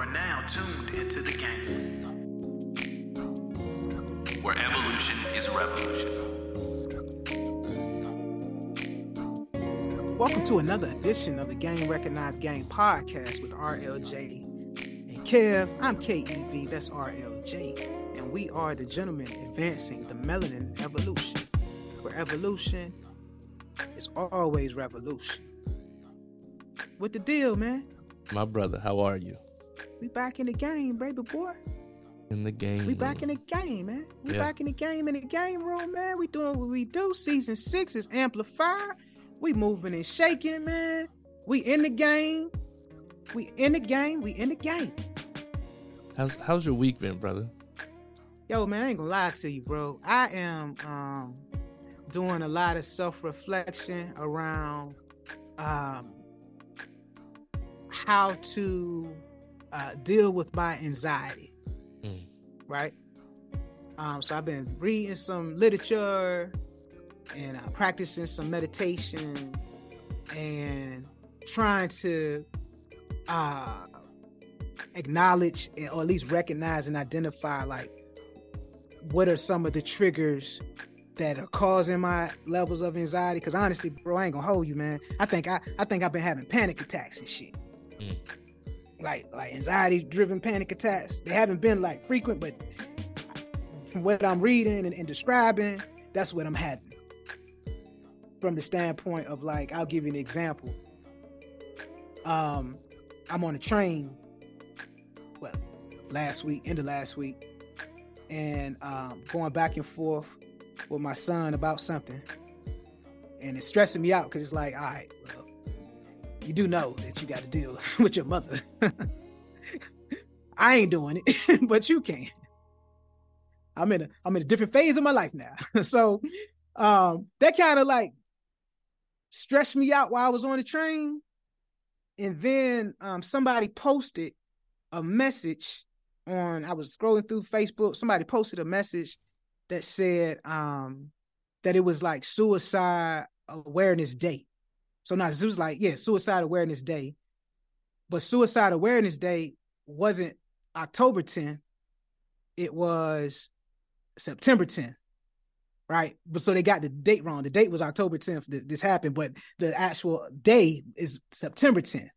are now tuned into the game. Where evolution is revolution. Welcome to another edition of the Game Recognize Game podcast with RLJ and Kev. I'm KEV, that's RLJ, and we are the gentlemen advancing the melanin evolution, where evolution is always revolution. What the deal, man? My brother, how are you? We back in the game, baby boy. In the game. We back in the game, man. We Yeah. back in the game in the game room, man. We doing what we do. Season six is amplified. We moving and shaking, man. We in the game. We in the game. We in the game. How's how's your week been, brother? Yo, man, I ain't gonna lie to you, bro. I am um doing a lot of self-reflection around um how to uh, deal with my anxiety. Mm. Right? Um, so I've been reading some literature and uh, practicing some meditation and trying to uh acknowledge or at least recognize and identify like what are some of the triggers that are causing my levels of anxiety because honestly bro i ain't gonna hold you man i think i i think i've been having panic attacks and shit Mm. Like like anxiety driven panic attacks. They haven't been like frequent but what i'm reading and, and describing that's what i'm having. From the standpoint of like i'll give you an example. Um i'm on a train well last week into last week and um going back and forth with my son about something and it's stressing me out because it's like all right well you do know that you got to deal with your mother. I ain't doing it but you can. I'm in a i'm in a different phase of my life now. So um that kind of like stressed me out while i was on the train. And then um somebody posted a message on I was scrolling through Facebook, somebody posted a message that said um that it was like suicide awareness day. So now was like, yeah, suicide awareness day. But suicide awareness day wasn't October 10th. It was September 10th. Right. But so they got the date wrong. The date was October 10th that this happened, but the actual day is September 10th.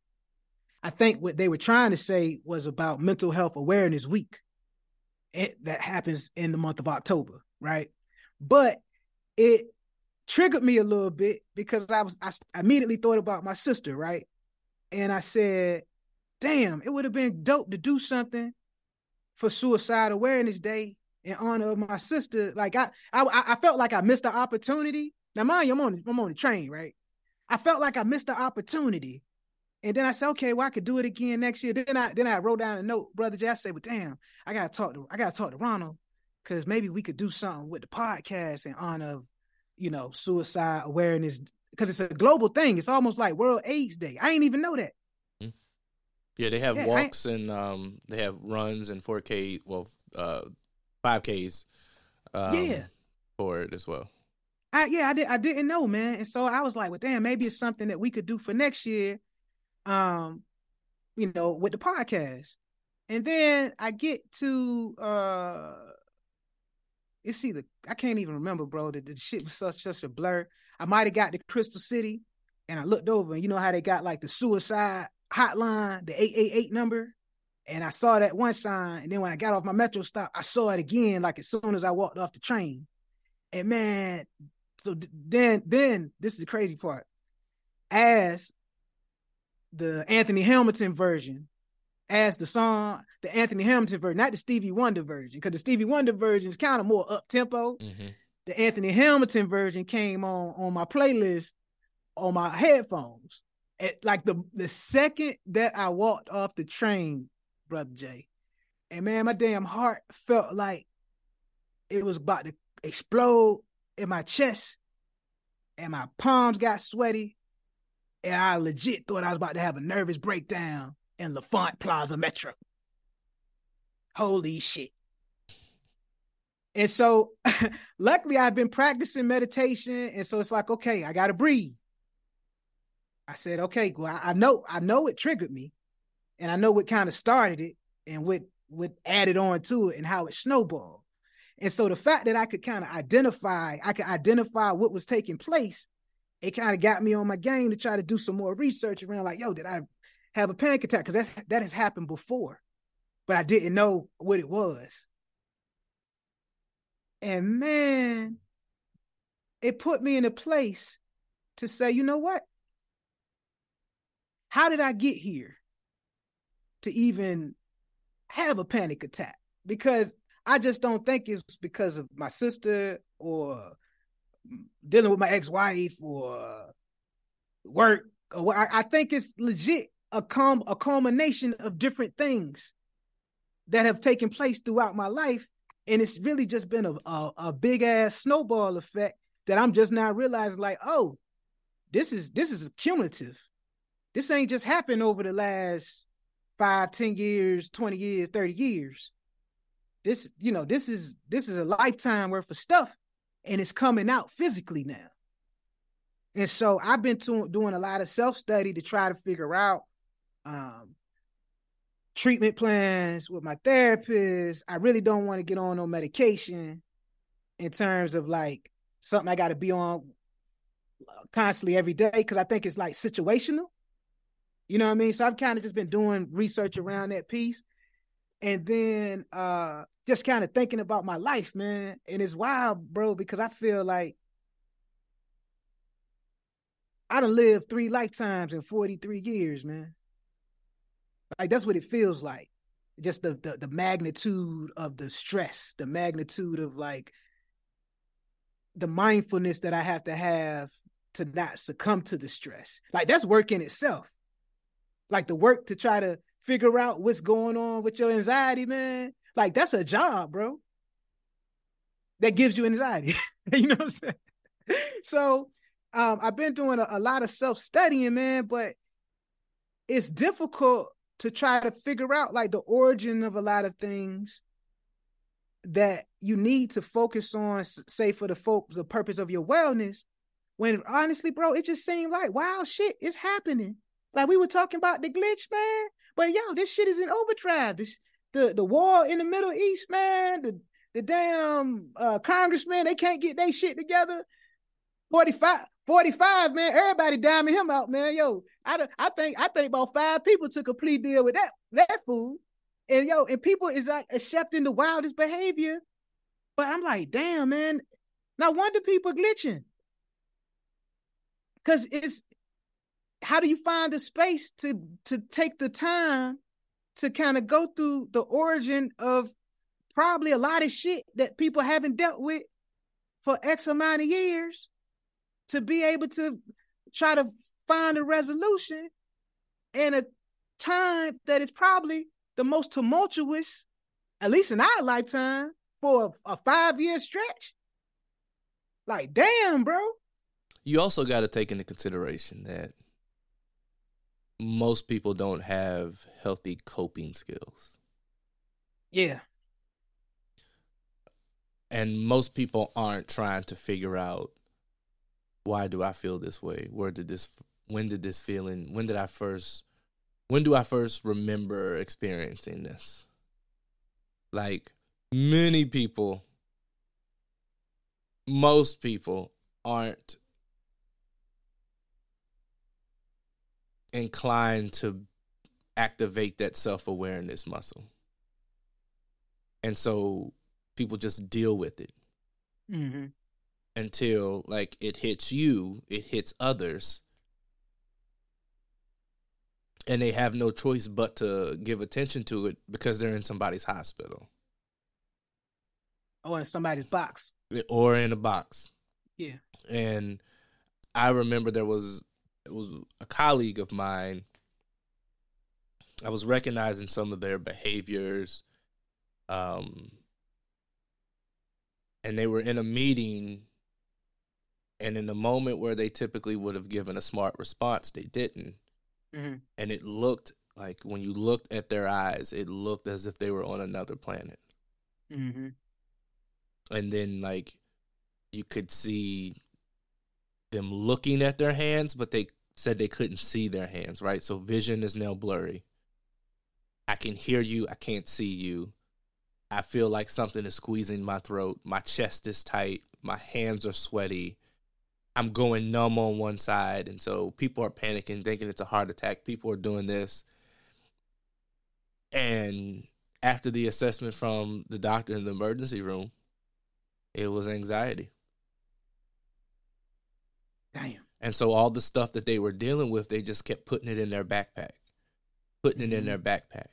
I think what they were trying to say was about mental health awareness week. It, that happens in the month of October, right? But it triggered me a little bit because I was I immediately thought about my sister, right? And I said, "Damn, it would have been dope to do something for Suicide Awareness Day in honor of my sister." Like I I I felt like I missed the opportunity. Now, mind you, I'm on I'm on the train, right? I felt like I missed the opportunity and then I said, okay, well, I could do it again next year. Then I then I wrote down a note, brother Jay. I said, well, damn, I gotta talk to I gotta talk to Ronald because maybe we could do something with the podcast in honor of, you know, suicide awareness because it's a global thing. It's almost like World AIDS Day. I ain't even know that. Yeah, they have Yeah, walks and um they have runs and 4K, well, uh 5Ks. Um, Yeah. For it as well. I yeah, I did I didn't know, man. And so I was like, well, damn, maybe it's something that we could do for next year. Um, you know, with the podcast. And then I get to uh it's either I can't even remember, bro. The, the shit was such such a blur. I might have got to Crystal City and I looked over and you know how they got like the suicide hotline, the 888 number. And I saw that one sign. And then when I got off my metro stop, I saw it again, like as soon as I walked off the train. And man, so d- then then this is the crazy part. As the Anthony Hamilton version, as the song, the Anthony Hamilton version, not the Stevie Wonder version, because the Stevie Wonder version is kind of more up tempo. hmm The Anthony Hamilton version came on on my playlist on my headphones. At like the the second that I walked off the train, brother Jay, and man, my damn heart felt like it was about to explode in my chest, and my palms got sweaty, and I legit thought I was about to have a nervous breakdown in L'Enfant Plaza Metro. Holy shit. And so luckily I've been practicing meditation. And so it's like, okay, I gotta breathe. I said, okay, well, I, know, I know it triggered me. and I know what kind of started it and what what added on to it and how it snowballed. And so the fact that I could kind of identify, I could identify what was taking place, it kind of got me on my game to try to do some more research around like, yo, did I have a panic attack? Because that has happened before, but I didn't know what it was. And man, it put me in a place to say, you know what? How did I get here to even have a panic attack? Because I just don't think it's because of my sister or dealing with my ex-wife or work or. I, I think it's legit a com a culmination of different things that have taken place throughout my life. And it's really just been a, a, a big ass snowball effect that I'm just now realizing, like, oh, this is this is cumulative. This ain't just happened over the last five, ten years, 20 years, 30 years this you know this is this is a lifetime worth of stuff and it's coming out physically now and so i've been to, doing a lot of self-study to try to figure out um, treatment plans with my therapist i really don't want to get on no medication in terms of like something i got to be on constantly every day because i think it's like situational you know what i mean so i've kind of just been doing research around that piece and then uh just kind of thinking about my life, man. And it's wild, bro, because I feel like I done lived three lifetimes in 43 years, man. Like that's what it feels like. Just the, the the magnitude of the stress, the magnitude of like the mindfulness that I have to have to not succumb to the stress. Like that's work in itself. Like the work to try to figure out what's going on with your anxiety, man. Like that's a job, bro. That gives you anxiety. you know what I'm saying? So um, I've been doing a, a lot of self-studying, man, but it's difficult to try to figure out like the origin of a lot of things that you need to focus on, say for the folks, the purpose of your wellness. When honestly, bro, it just seemed like wow, shit is happening. Like we were talking about the glitch, man. But yo, this shit is in overdrive. This the the war in the Middle East, man. The the damn uh, congressman, they can't get their shit together. 45, 45, man. Everybody diming him out, man. Yo, I I think I think about five people took a plea deal with that that fool. And yo, and people is like accepting the wildest behavior. But I'm like, damn, man. Now wonder people glitching. Cause it's how do you find the space to to take the time to kind of go through the origin of probably a lot of shit that people haven't dealt with for X amount of years to be able to try to find a resolution in a time that is probably the most tumultuous, at least in our lifetime, for a, a five year stretch. Like, damn, bro. You also got to take into consideration that most people don't have healthy coping skills. Yeah. And most people aren't trying to figure out why do I feel this way? Where did this when did this feeling when did I first when do I first remember experiencing this? Like many people most people aren't inclined to activate that self awareness muscle. And so people just deal with it mm-hmm. Until like it hits you, it hits others. And they have no choice but to give attention to it because they're in somebody's hospital. Or in somebody's box. Or in a box. Yeah. And I remember there was it was a colleague of mine. I was recognizing some of their behaviors. Um, and they were in a meeting and in the moment where they typically would have given a smart response they didn't mm-hmm. and it looked like when you looked at their eyes it looked as if they were on another planet mm-hmm. and then like you could see them looking at their hands, but they said they couldn't see their hands, right? So vision is now blurry. I can hear you, I can't see you. I feel like something is squeezing my throat. My chest is tight. My hands are sweaty. I'm going numb on one side. And so people are panicking, thinking it's a heart attack. People are doing this. And after the assessment from the doctor in the emergency room, it was anxiety. Damn. And so all the stuff that they were dealing with, they just kept putting it in their backpack, putting it in mm-hmm. their backpack.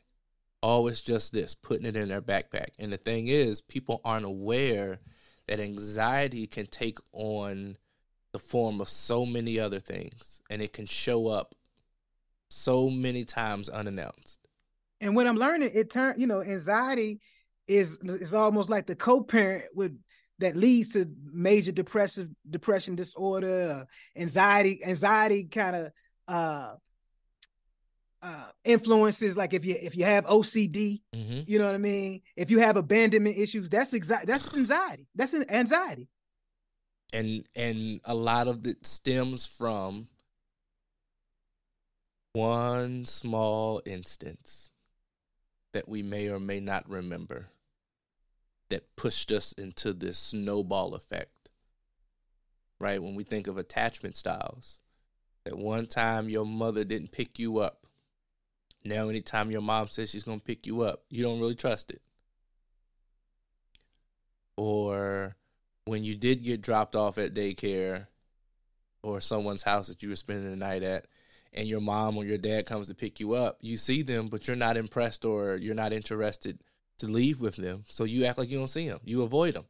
Oh, Always just this, putting it in their backpack. And the thing is, people aren't aware that anxiety can take on the form of so many other things and it can show up so many times unannounced. And when I'm learning, it turn you know, anxiety is is almost like the co-parent with that leads to major depressive depression disorder, uh, anxiety, anxiety kind of uh uh influences like if you if you have OCD, Mm-hmm. you know what I mean? If you have abandonment issues, that's exact that's anxiety. That's an anxiety. And and a lot of it stems from one small instance that we may or may not remember that pushed us into this snowball effect. Right? When we think of attachment styles, that one time your mother didn't pick you up. Now, anytime your mom says she's going to pick you up, you don't really trust it. Or when you did get dropped off at daycare or someone's house that you were spending the night at, and your mom or your dad comes to pick you up, you see them, but you're not impressed or you're not interested to leave with them. So you act like you don't see them, you avoid them.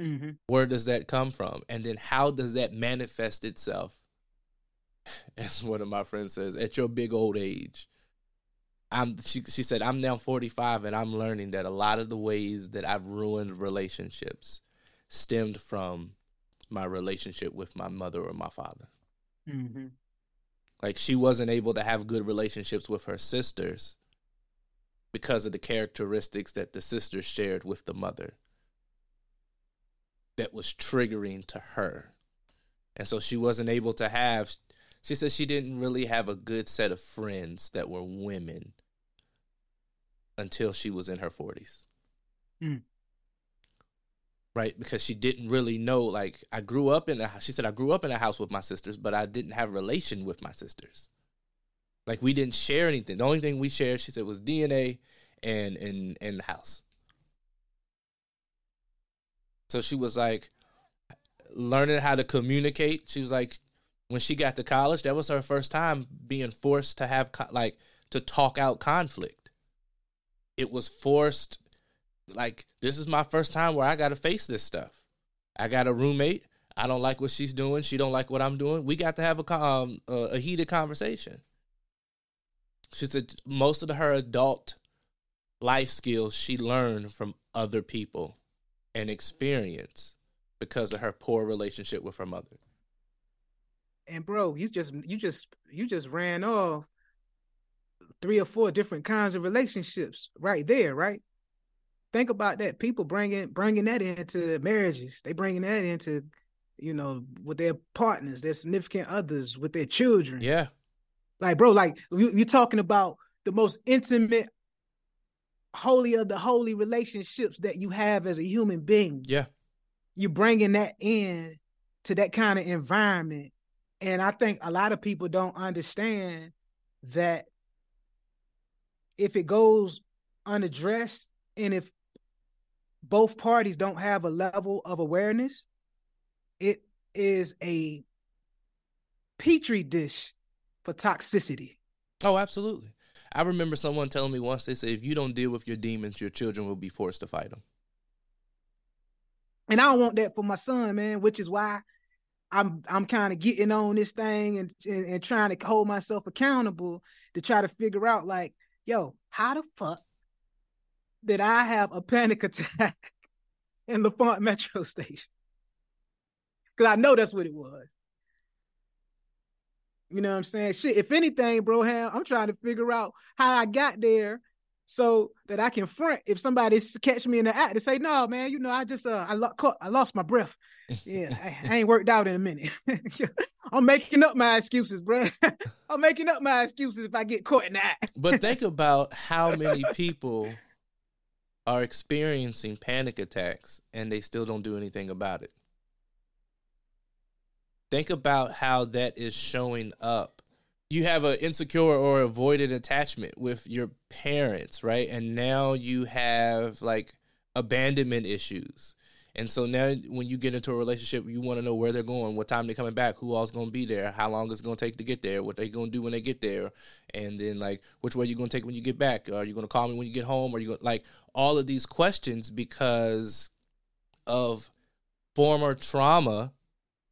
Mm-hmm. Where does that come from? And then how does that manifest itself? As one of my friends says, at your big old age. I'm she, she said, I'm now 45 and I'm learning that a lot of the ways that I've ruined relationships stemmed from my relationship with my mother or my father. Mm-hmm. Like she wasn't able to have good relationships with her sisters because of the characteristics that the sisters shared with the mother that was triggering to her. And so she wasn't able to have she said she didn't really have a good set of friends that were women until she was in her 40s. Mm. Right? Because she didn't really know like I grew up in a she said I grew up in a house with my sisters, but I didn't have relation with my sisters. Like we didn't share anything. The only thing we shared, she said, was DNA and and and the house. So she was like learning how to communicate. She was like, when she got to college, that was her first time being forced to have like to talk out conflict. It was forced. Like this is my first time where I got to face this stuff. I got a roommate. I don't like what she's doing. She don't like what I'm doing. We got to have a um, a heated conversation. She said most of her adult life skills she learned from other people and experience because of her poor relationship with her mother. And bro, you just you just you just ran off three or four different kinds of relationships right there, right? Think about that. People bringing bringing that into marriages. They bringing that into, you know, with their partners, their significant others, with their children. Yeah. Like, bro, like you, you're talking about the most intimate, holy of the holy relationships that you have as a human being. Yeah. You're bringing that in to that kind of environment, and I think a lot of people don't understand that if it goes unaddressed, and if both parties don't have a level of awareness, it is a petri dish for toxicity. Oh, absolutely. I remember someone telling me once they said if you don't deal with your demons, your children will be forced to fight them. And I don't want that for my son, man, which is why I'm I'm kind of getting on this thing and, and and trying to hold myself accountable to try to figure out like, yo, how the fuck did I have a panic attack in L'Enfant Metro Station? Because I know that's what it was. You know what I'm saying? Shit, if anything, bro, Ham, I'm trying to figure out how I got there so that I can front if somebody catch me in the act to say, no, man, you know, I just uh I, lo- caught, I lost my breath. Yeah, I, I ain't worked out in a minute. I'm making up my excuses, bro. I'm making up my excuses if I get caught in the act. But think about how many people are experiencing panic attacks and they still don't do anything about it. Think about how that is showing up. You have an insecure or avoided attachment with your parents, right? And now you have like abandonment issues. And so now when you get into a relationship, you want to know where they're going, what time they're coming back, who all's going to be there, how long it's going to take to get there, what they're going to do when they get there, and then like which way you going to take when you get back. Are you going to call me when you get home? Are you going like all of these questions because of former trauma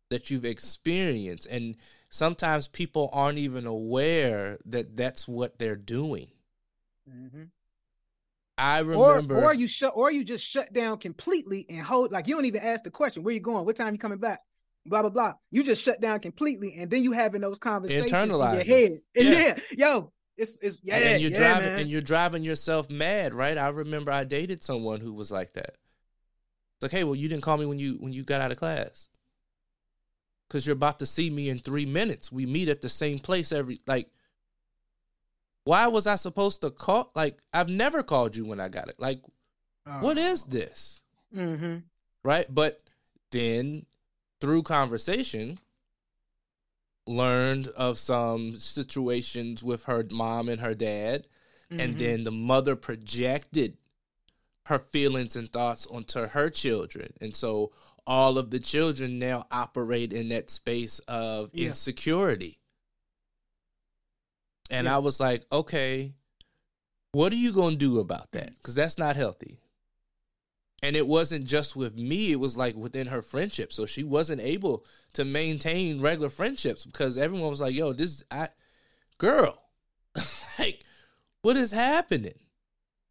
that you've experienced and sometimes people aren't even aware that that's what they're doing. Mm-hmm. I remember or you shut or you just shut down completely and hold like you don't even ask the question, where you going? What time you coming back? Blah blah blah. You just shut down completely and then you having those conversations Internalize in your head. Yeah. yeah, yo, it's it's yeah, and you're yeah, driving man. and you're driving yourself mad, right? I remember I dated someone who was like that. It's like, hey, well, you didn't call me when you when you got out of class. Cause you're about to see me in three minutes. We meet at the same place every like. Why was I supposed to call? Like, I've never called you when I got it. Like, what is this? Mm-hmm. right? But then through conversation, learned of some situations with her mom and her dad, and Mhm. then the mother projected her feelings and thoughts onto her children, and so all of the children now operate in that space of Yeah. insecurity. And Yeah. I was like, okay, what are you going to do about that? Mm. Because that's not healthy. And it wasn't just with me, it was like within her friendship. So she wasn't able to maintain regular friendships because everyone was like, yo, this, I, girl, like, what is happening?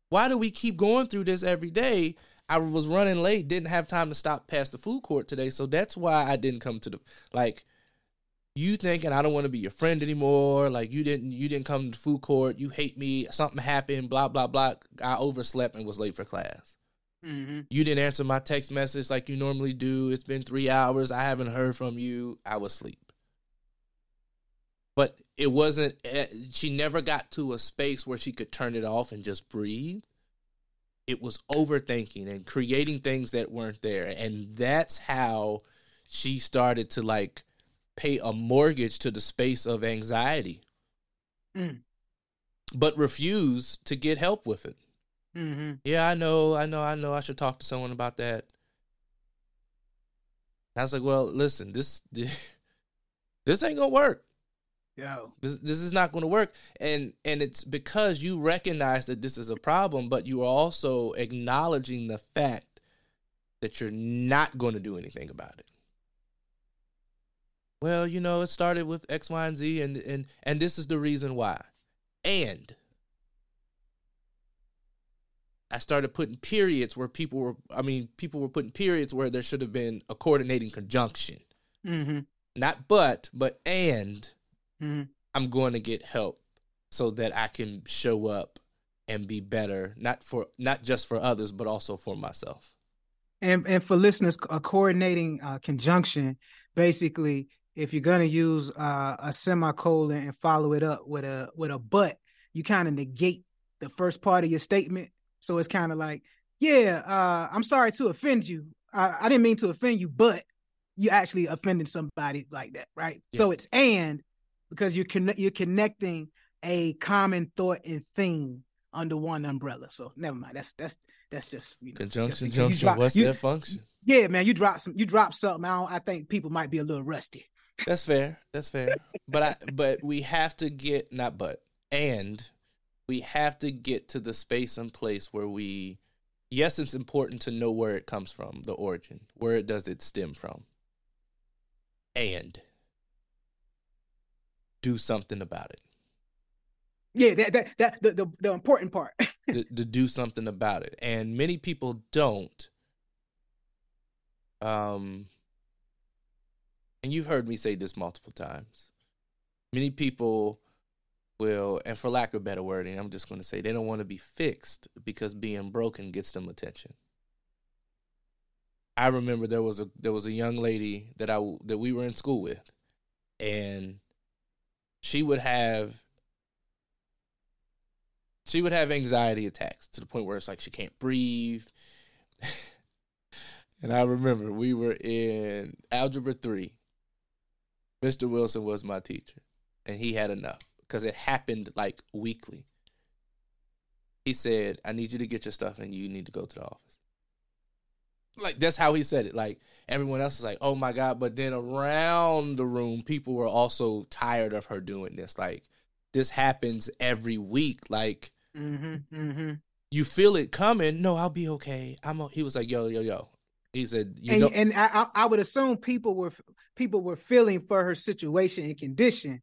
Why do we keep going through this every day? I was running late, didn't have time to stop past the food court today. So that's why I didn't come to the, like, you thinking I don't want to be your friend anymore. Like you didn't you didn't come to food court. You hate me. Something happened. Blah blah blah. I overslept and was late for class. Mm-hmm. You didn't answer my text message like you normally do. It's been three hours. I haven't heard from you. I was asleep. But it wasn't. eh, She never got to a space where she could turn it off and just breathe. It was overthinking and creating things that weren't there, and that's how she started to like pay a mortgage to the space of anxiety, Mm. but refuse to get help with it. Mm-hmm. Yeah, I know, I know, I know. I should talk to someone about that. I was like, well, listen, this this ain't gonna work. Yo. This this is not gonna work, and and it's because you recognize that this is a problem, but you are also acknowledging the fact that you're not going to do anything about it. Well, you know, it started with X, Y, and Z, and and and this is the reason why. And I started putting periods where people were, I mean, people were putting periods where there should have been a coordinating conjunction. Mm-hmm. Not but, but and Mm-hmm. I'm going to get help so that I can show up and be better, not for not just for others, but also for myself. And and for listeners, a coordinating uh, conjunction, basically, if you're gonna use uh, a semicolon and follow it up with a with a but, you kind of negate the first part of your statement. So it's kind of like, yeah, uh, I'm sorry to offend you. I, I didn't mean to offend you, but you actually offended somebody like that, right? So it's and because you're conne- you're connecting a common thought and theme under one umbrella. So never mind. That's that's that's just you know, Conjunction, just- you junction. drop- what's you- their function? yeah, man, you drop some, you drop something. I, don't, I think people might be a little rusty. That's fair. That's fair. But I but we have to get not but and we have to get to the space and place where we yes, it's important to know where it comes from, the origin. Where it does it stem from? And do something about it. Yeah, that that that the the, the important part. to, to do something about it and many people don't um and you've heard me say this multiple times many people will, and for lack of better wording, I'm just going to say they don't want to be fixed because being broken gets them attention. I remember there was a there was a young lady that I that we were in school with, and she would have she would have anxiety attacks to the point where it's like she can't breathe. and I remember we were in algebra three. Mr. Wilson was my teacher, and he had enough because it happened like weekly. He said, I need you to get your stuff and you need to go to the office. Like, that's how he said it. Like, everyone else is like, oh my God. But then around the room, people were also tired of her doing this. Like, this happens every week. Like, Mm-hmm. Mm-hmm. you feel it coming. No, I'll be okay. I'm. o-" He was like, yo, yo, yo. He said, you and know, and I I would assume people were people were feeling for her situation and condition.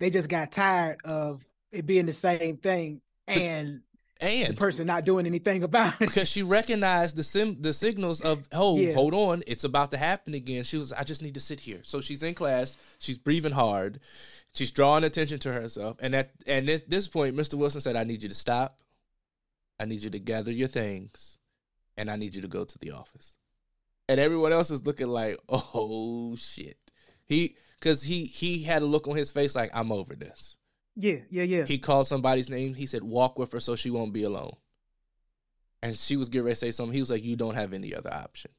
They just got tired of it being the same thing and the and person not doing anything about it. because she recognized the sim the signals of oh Yeah. hold on it's about to happen again she was i just need to sit here so she's in class she's breathing hard she's drawing attention to herself and at and at this point mr wilson said i need you to stop i need you to gather your things and i need you to go to the office and everyone else is looking like oh shit he because he he had a look on his face like i'm over this Yeah, yeah, yeah. he called somebody's name. He said, "Walk with her so she won't be alone." And she was getting ready to say something. He was like, "You don't have any other option."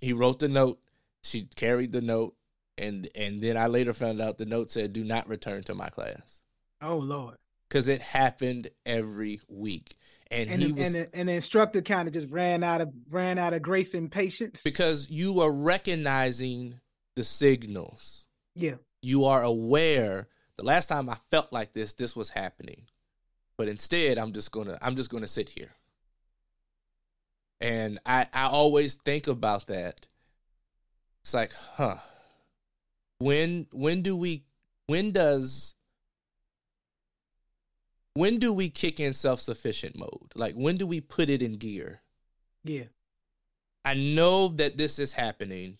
He wrote the note. She carried the note, and and then I later found out the note said, "Do not return to my class," oh Lord. because it happened every week, and, And he the, was and, the, and the instructor kind of just ran out of ran out of grace and patience. because you are recognizing the signals. Yeah. you are aware the last time i felt like this this was happening but instead i'm just gonna i'm just gonna sit here and i i always think about that it's like huh when when do we when does when do we kick in self-sufficient mode like when do we put it in gear Yeah. I know that this is happening.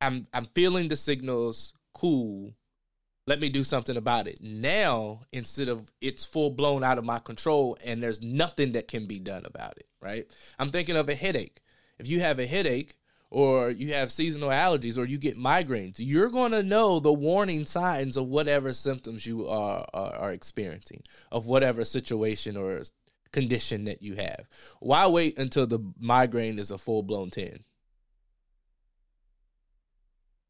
I'm I'm feeling the signals. Cool. Let me do something about it. Now, instead of it's full blown out of my control and there's nothing that can be done about it, right? I'm thinking of a headache. If you have a headache or you have seasonal allergies or you get migraines, you're going to know the warning signs of whatever symptoms you are, are are experiencing, of whatever situation or condition that you have. Why wait until the migraine is a full blown 10?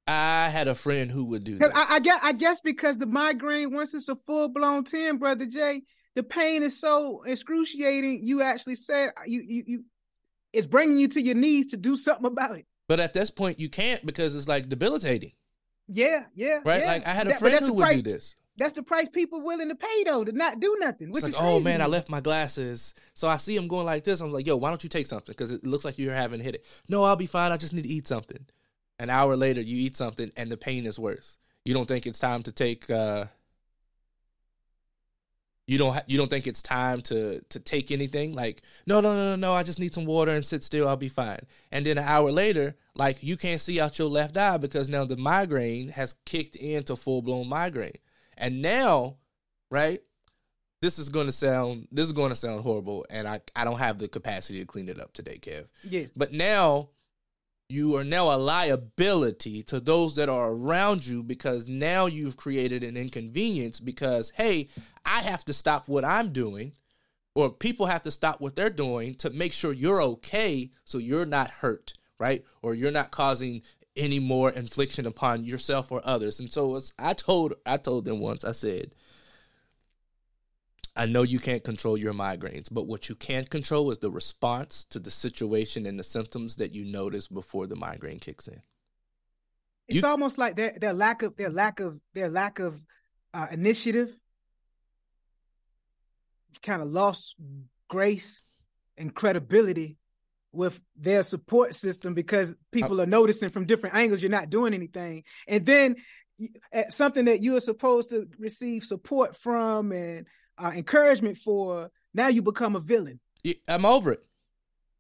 I had a friend who would do this. I, I guess I guess because the migraine, once it's a full blown ten, brother Jay, the pain is so excruciating. You actually said you you you, it's bringing you to your knees to do something about it. But at this point, you can't because it's like debilitating, Yeah, yeah, right? yeah. Like I had a That- friend who would price, do this. That's the price people willing to pay though to not do nothing. It's like, oh crazy man, I left my glasses. So I see him going like this. I'm like, yo, why don't you take something? Because it looks like you're having hit it. No, I'll be fine. I just need to eat something. An hour later, you eat something and the pain is worse. You don't think it's time to take. uh You don't. Ha- you don't think it's time to to take anything? Like, no, no, no, no, no. I just need some water and sit still. I'll be fine. And then an hour later, like you can't see out your left eye because now the migraine has kicked into full blown migraine. And now, right? this is going to sound this is going to sound horrible and I, I don't have the capacity to clean it up today kev Yeah, but now you are now a liability to those that are around you because now you've created an inconvenience because hey i have to stop what i'm doing or people have to stop what they're doing to make sure you're okay so you're not hurt right or you're not causing any more infliction upon yourself or others and so it's, i told i told them once i said I know you can't control your migraines, but what you can control is the response to the situation and the symptoms that you notice before the migraine kicks in. it's You- almost like their their lack of their lack of their lack of uh, initiative. Kind of lost grace and credibility with their support system because people are noticing from different angles you're not doing anything, and then at something that you are supposed to receive support from and uh, encouragement for. Now you become a villain I'm over it.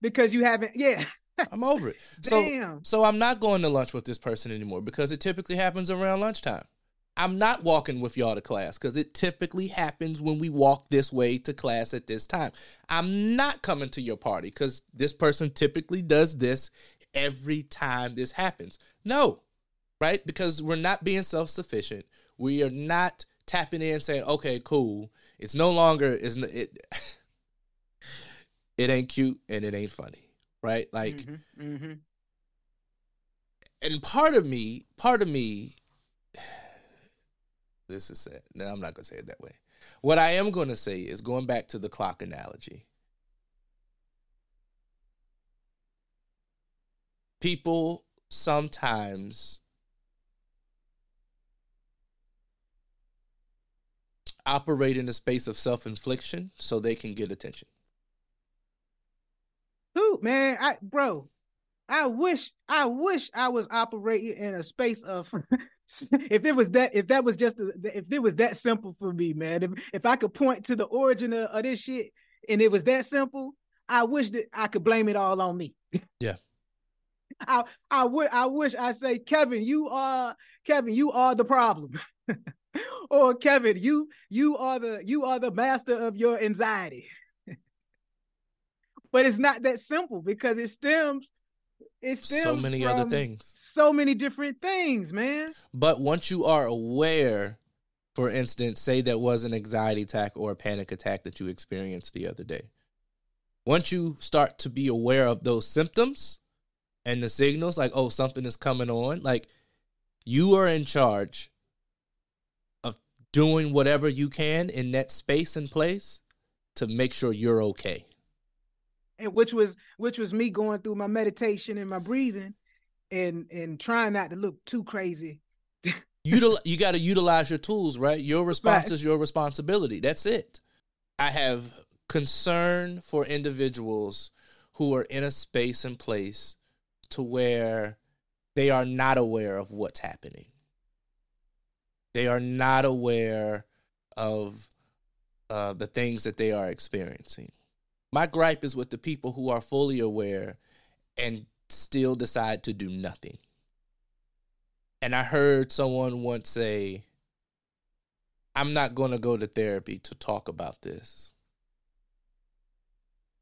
because you haven't. Yeah, I'm over it. So, Damn. so I'm not going to lunch with this person anymore because it typically happens around lunchtime. I'm not walking with y'all to class because it typically happens when we walk this way to class at this time. I'm not coming to your party because this person typically does this every time this happens. No, right? Because we're not being self sufficient. We are not tapping in saying, okay, cool. It's no longer, is it, it ain't cute and it ain't funny, right? Like, Mm-hmm, mm-hmm. and part of me, part of me, this is sad. No, I'm not gonna say it that way. What I am gonna say is going back to the clock analogy. People sometimes operate in a space of self-infliction so they can get attention. Dude, man, I bro, I wish I wish I was operating in a space of if it was that if that was just a, if it was that simple for me, man. If if I could point to the origin of, of this shit and it was that simple, I wish that I could blame it all on me. Yeah. I I would I wish I say Kevin, you are Kevin, you are the problem. or Kevin, you you are the you are the master of your anxiety. but it's not that simple because it stems it stems So many other things. So many different things, man. But once you are aware, for instance, say that was an anxiety attack or a panic attack that you experienced the other day. Once you start to be aware of those symptoms and the signals, like, oh, something is coming on, like you are in charge of doing whatever you can in that space and place to make sure you're okay. And which was which was me going through my meditation and my breathing and and trying not to look too crazy Util- you got to utilize your tools, right? Your response Right. is your responsibility. That's it. I have concern for individuals who are in a space and place to where they are not aware of what's happening. They are not aware of uh, the things that they are experiencing. My gripe is with the people who are fully aware and still decide to do nothing. And I heard someone once say, I'm not going to go to therapy to talk about this.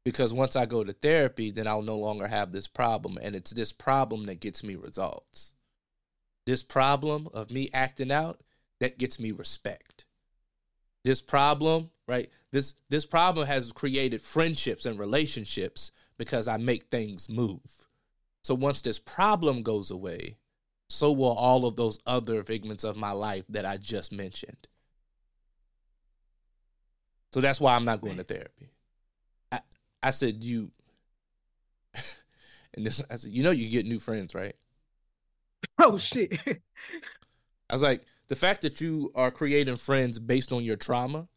Because once I go to therapy, then I'll no longer have this problem. And it's this problem that gets me results. This problem of me acting out, that gets me respect. This problem, right? This this problem has created friendships and relationships because I make things move. So once this problem goes away, so will all of those other figments of my life that I just mentioned. So that's why I'm not going to therapy. I, I said, you, and this, I said, you know, you get new friends, right? oh shit I was like, the fact that you are creating friends based on your trauma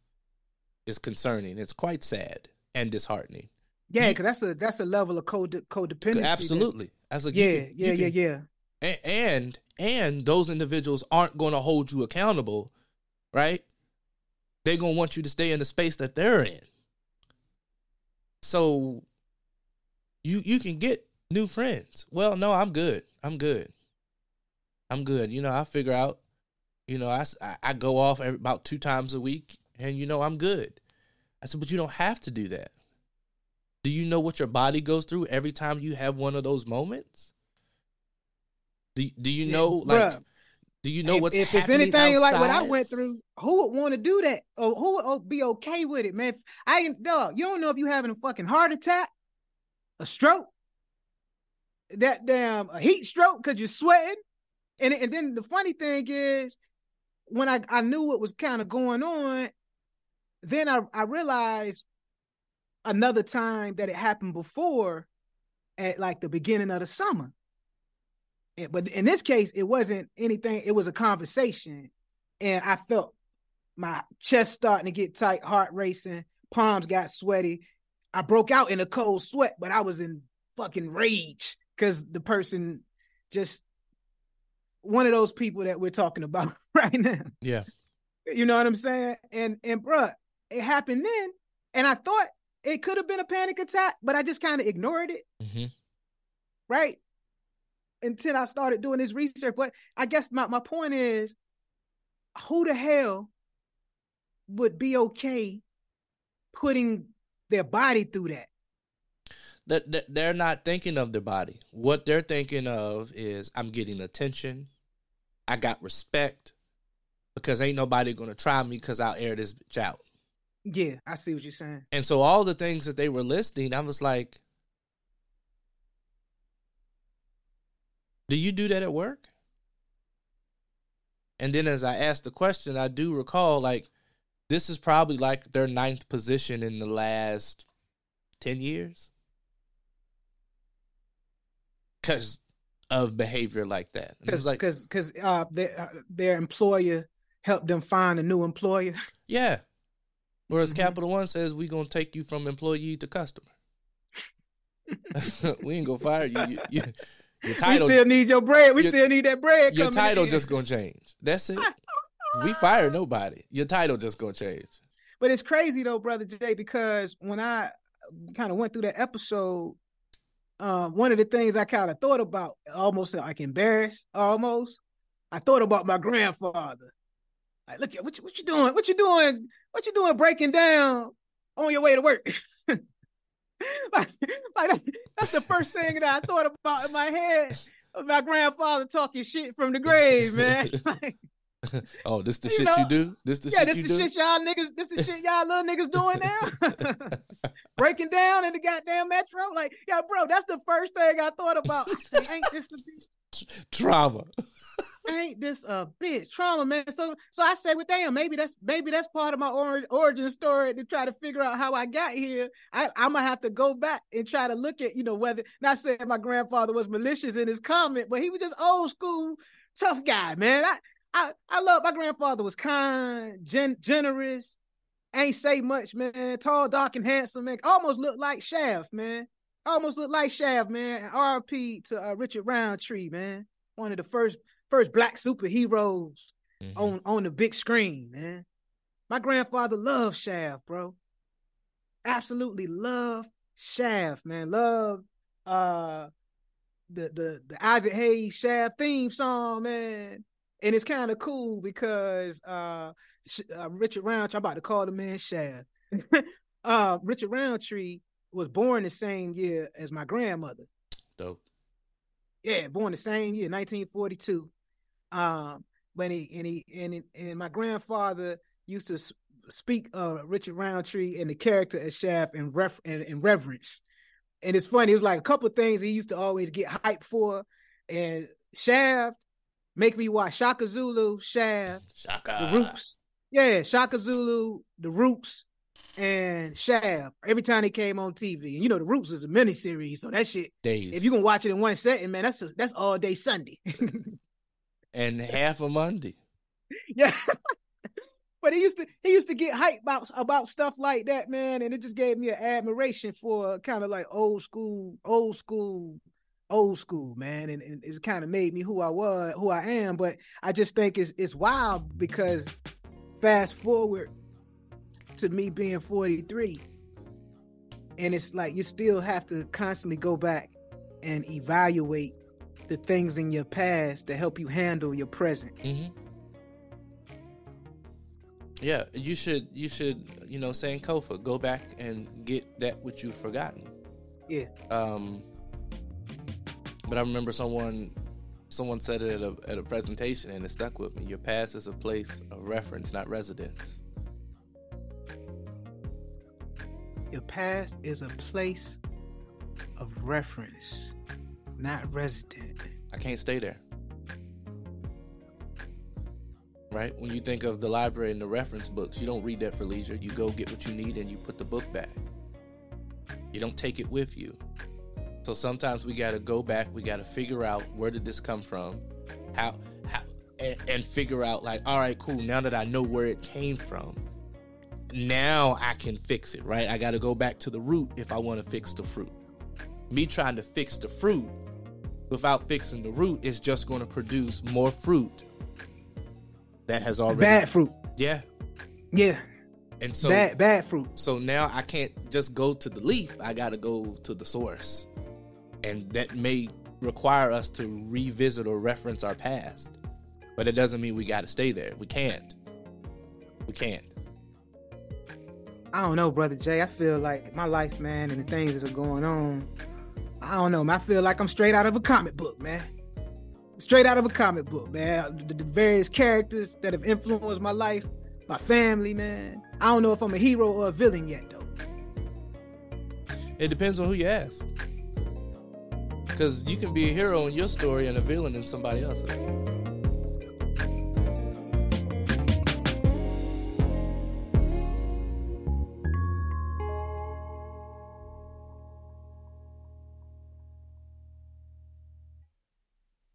is concerning. It's quite sad and disheartening. yeah because that's a that's a level of code codependency Absolutely. Was like, yeah can- yeah you yeah yeah A- and and those individuals aren't going to hold you accountable, right? They're going to want you to stay in the space that they're in. So you you can get new friends. Well, no, I'm good. I'm good. I'm good. You know, I figure out. You know, I I go off about two times a week, and you know I'm good. I said, but you don't have to do that. Do you know what your body goes through every time you have one of those moments? Do Do you Yeah, know like? bruh. Do you know if, what's if it's happening anything like what I went through, who would want to do that? Or who would oh, be okay with it, man? If I dog, you don't know if you having a fucking heart attack, a stroke, that damn a heat stroke because you're sweating. And, and then the funny thing is, when I, I knew what was kind of going on, then I, I realized another time that it happened before at like the beginning of the summer. And- but in this case, it wasn't anything, it was a conversation. And I felt my chest starting to get tight, heart racing, palms got sweaty. I broke out in a cold sweat, but I was in fucking rage because the person just one of those people that we're talking about right now. Yeah. You know what I'm saying? And and bruh, it happened then, and I thought it could have been a panic attack, but I just kind of ignored it, hmm right? Until I started doing this research. But I guess my, my point is who the hell would be okay putting their body through that? that, that they're not thinking of their body. What they're thinking of is I'm getting attention. I got respect because ain't nobody gonna try me because I'll air this bitch out. Yeah, I see what you're saying. And so all the things that they were listing, I was like, Do you do that at work? And then as I asked the question, I do recall like this is probably like their ninth position in the last 10 years because of behavior like that. And it was Because like, because because uh, their uh, their employer helped them find a new employer. yeah. Whereas Mhm. Capital One says we're gonna take you from employee to customer. we ain't gonna fire you. you, you your title, we still need your bread. We your- still need that bread. your title in. just gonna change. That's it. we fire nobody. Your title just gonna change. But it's crazy though, brother Jay, because when I kind of went through that episode, uh, one of the things I kind of thought about, almost like embarrassed, almost, I thought about my grandfather. Like, look at what you, what you doing? What you doing? What you doing? Breaking down on your way to work? like, like that's, the first thing that I thought about in my head. Of my grandfather talking shit from the grave, man. Like, Oh, this the You shit know, you do? This the yeah, shit this you the do? shit y'all niggas. This is shit y'all little niggas doing now. Breaking down in the goddamn metro. Like, yeah, bro, that's the first thing I thought about. I said, ain't this? Trauma. Ain't this a bitch? Trauma, man. So, so I said, well, damn, maybe that's maybe that's part of my or- origin story to try to figure out how I got here. I, I'm gonna have to go back and try to look at, you know, whether not saying my grandfather was malicious in his comment, but he was just old school tough guy, man. I I, I love my grandfather was kind, gen, generous, ain't say much, man. Tall, dark, and handsome, man. Almost looked like Shaft, man. Almost looked like Shaft, man. And RP to uh, Richard Roundtree, man. One of the first first black superheroes Mhm. on on the big screen, man. My grandfather loved Shaft, bro. Absolutely loved Shaft, man. Loved uh the the the Isaac Hayes Shaft theme song, man. And it's kind of cool because uh, uh Richard Roundtree, I'm about to call the man Shaft. uh Richard Roundtree was born the same year as my grandmother. Dope. Yeah, born the same year, 1942. Um, but he and he and he- and my grandfather used to speak uh Richard Roundtree and the character as Shaft in ref in, in reverence. And it's funny, it was like a couple of things he used to always get hyped for. And Shaft, make me watch Shaka Zulu, Shaft, Shaka. the Roots. Yeah, Shaka Zulu, the Roots, and Shaft. Every time they came on TV. And you know, the Roots was a miniseries, so that shit Days. if you can watch it in one setting, man, that's a, that's all day Sunday. and half a Monday. yeah. but he used to he used to get hype about about stuff like that, man, and it just gave me an admiration for kind of like old school, old school, old school, man, and, and it's kind of made me who I was, who I am. But I just think it's it's wild because fast forward to me being 43 and it's like you still have to constantly go back and evaluate the things in your past to help you handle your present hmm Yeah, you should you should you know Sankofa go back and get that which you've forgotten. yeah Um, but I remember someone someone said it at a, at a presentation and it stuck with me. Your past is a place of reference, not residence. Your past is a place of reference, not resident. I can't stay there. Right? When you think of the library and the reference books, you don't read that for leisure. You go get what you need and you put the book back. You don't take it with you. So sometimes we got to go back. We got to figure out where did this come from, how, how, and, and figure out like, all right, cool. Now that I know where it came from, now I can fix it. Right? I got to go back to the root if I want to fix the fruit. Me trying to fix the fruit without fixing the root it's just going to produce more fruit that has already Bad fruit. yeah Yeah, and so bad bad fruit. so now i can't just go to the leaf i gotta go to the source and that may require us to revisit or reference our past but But it doesn't mean we got to stay there. We can't. We can't. I don't know, brother Jay. I feel like my life, man, and the things that are going on. I don't know. I feel like I'm straight out of a comic book, man. Straight out of a comic book, man. The, the various characters that have influenced my life, my family, man. I don't know if I'm a hero or a villain yet, though. It depends on who you ask. Because you can be a hero in your story and a villain in somebody else's.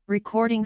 Recording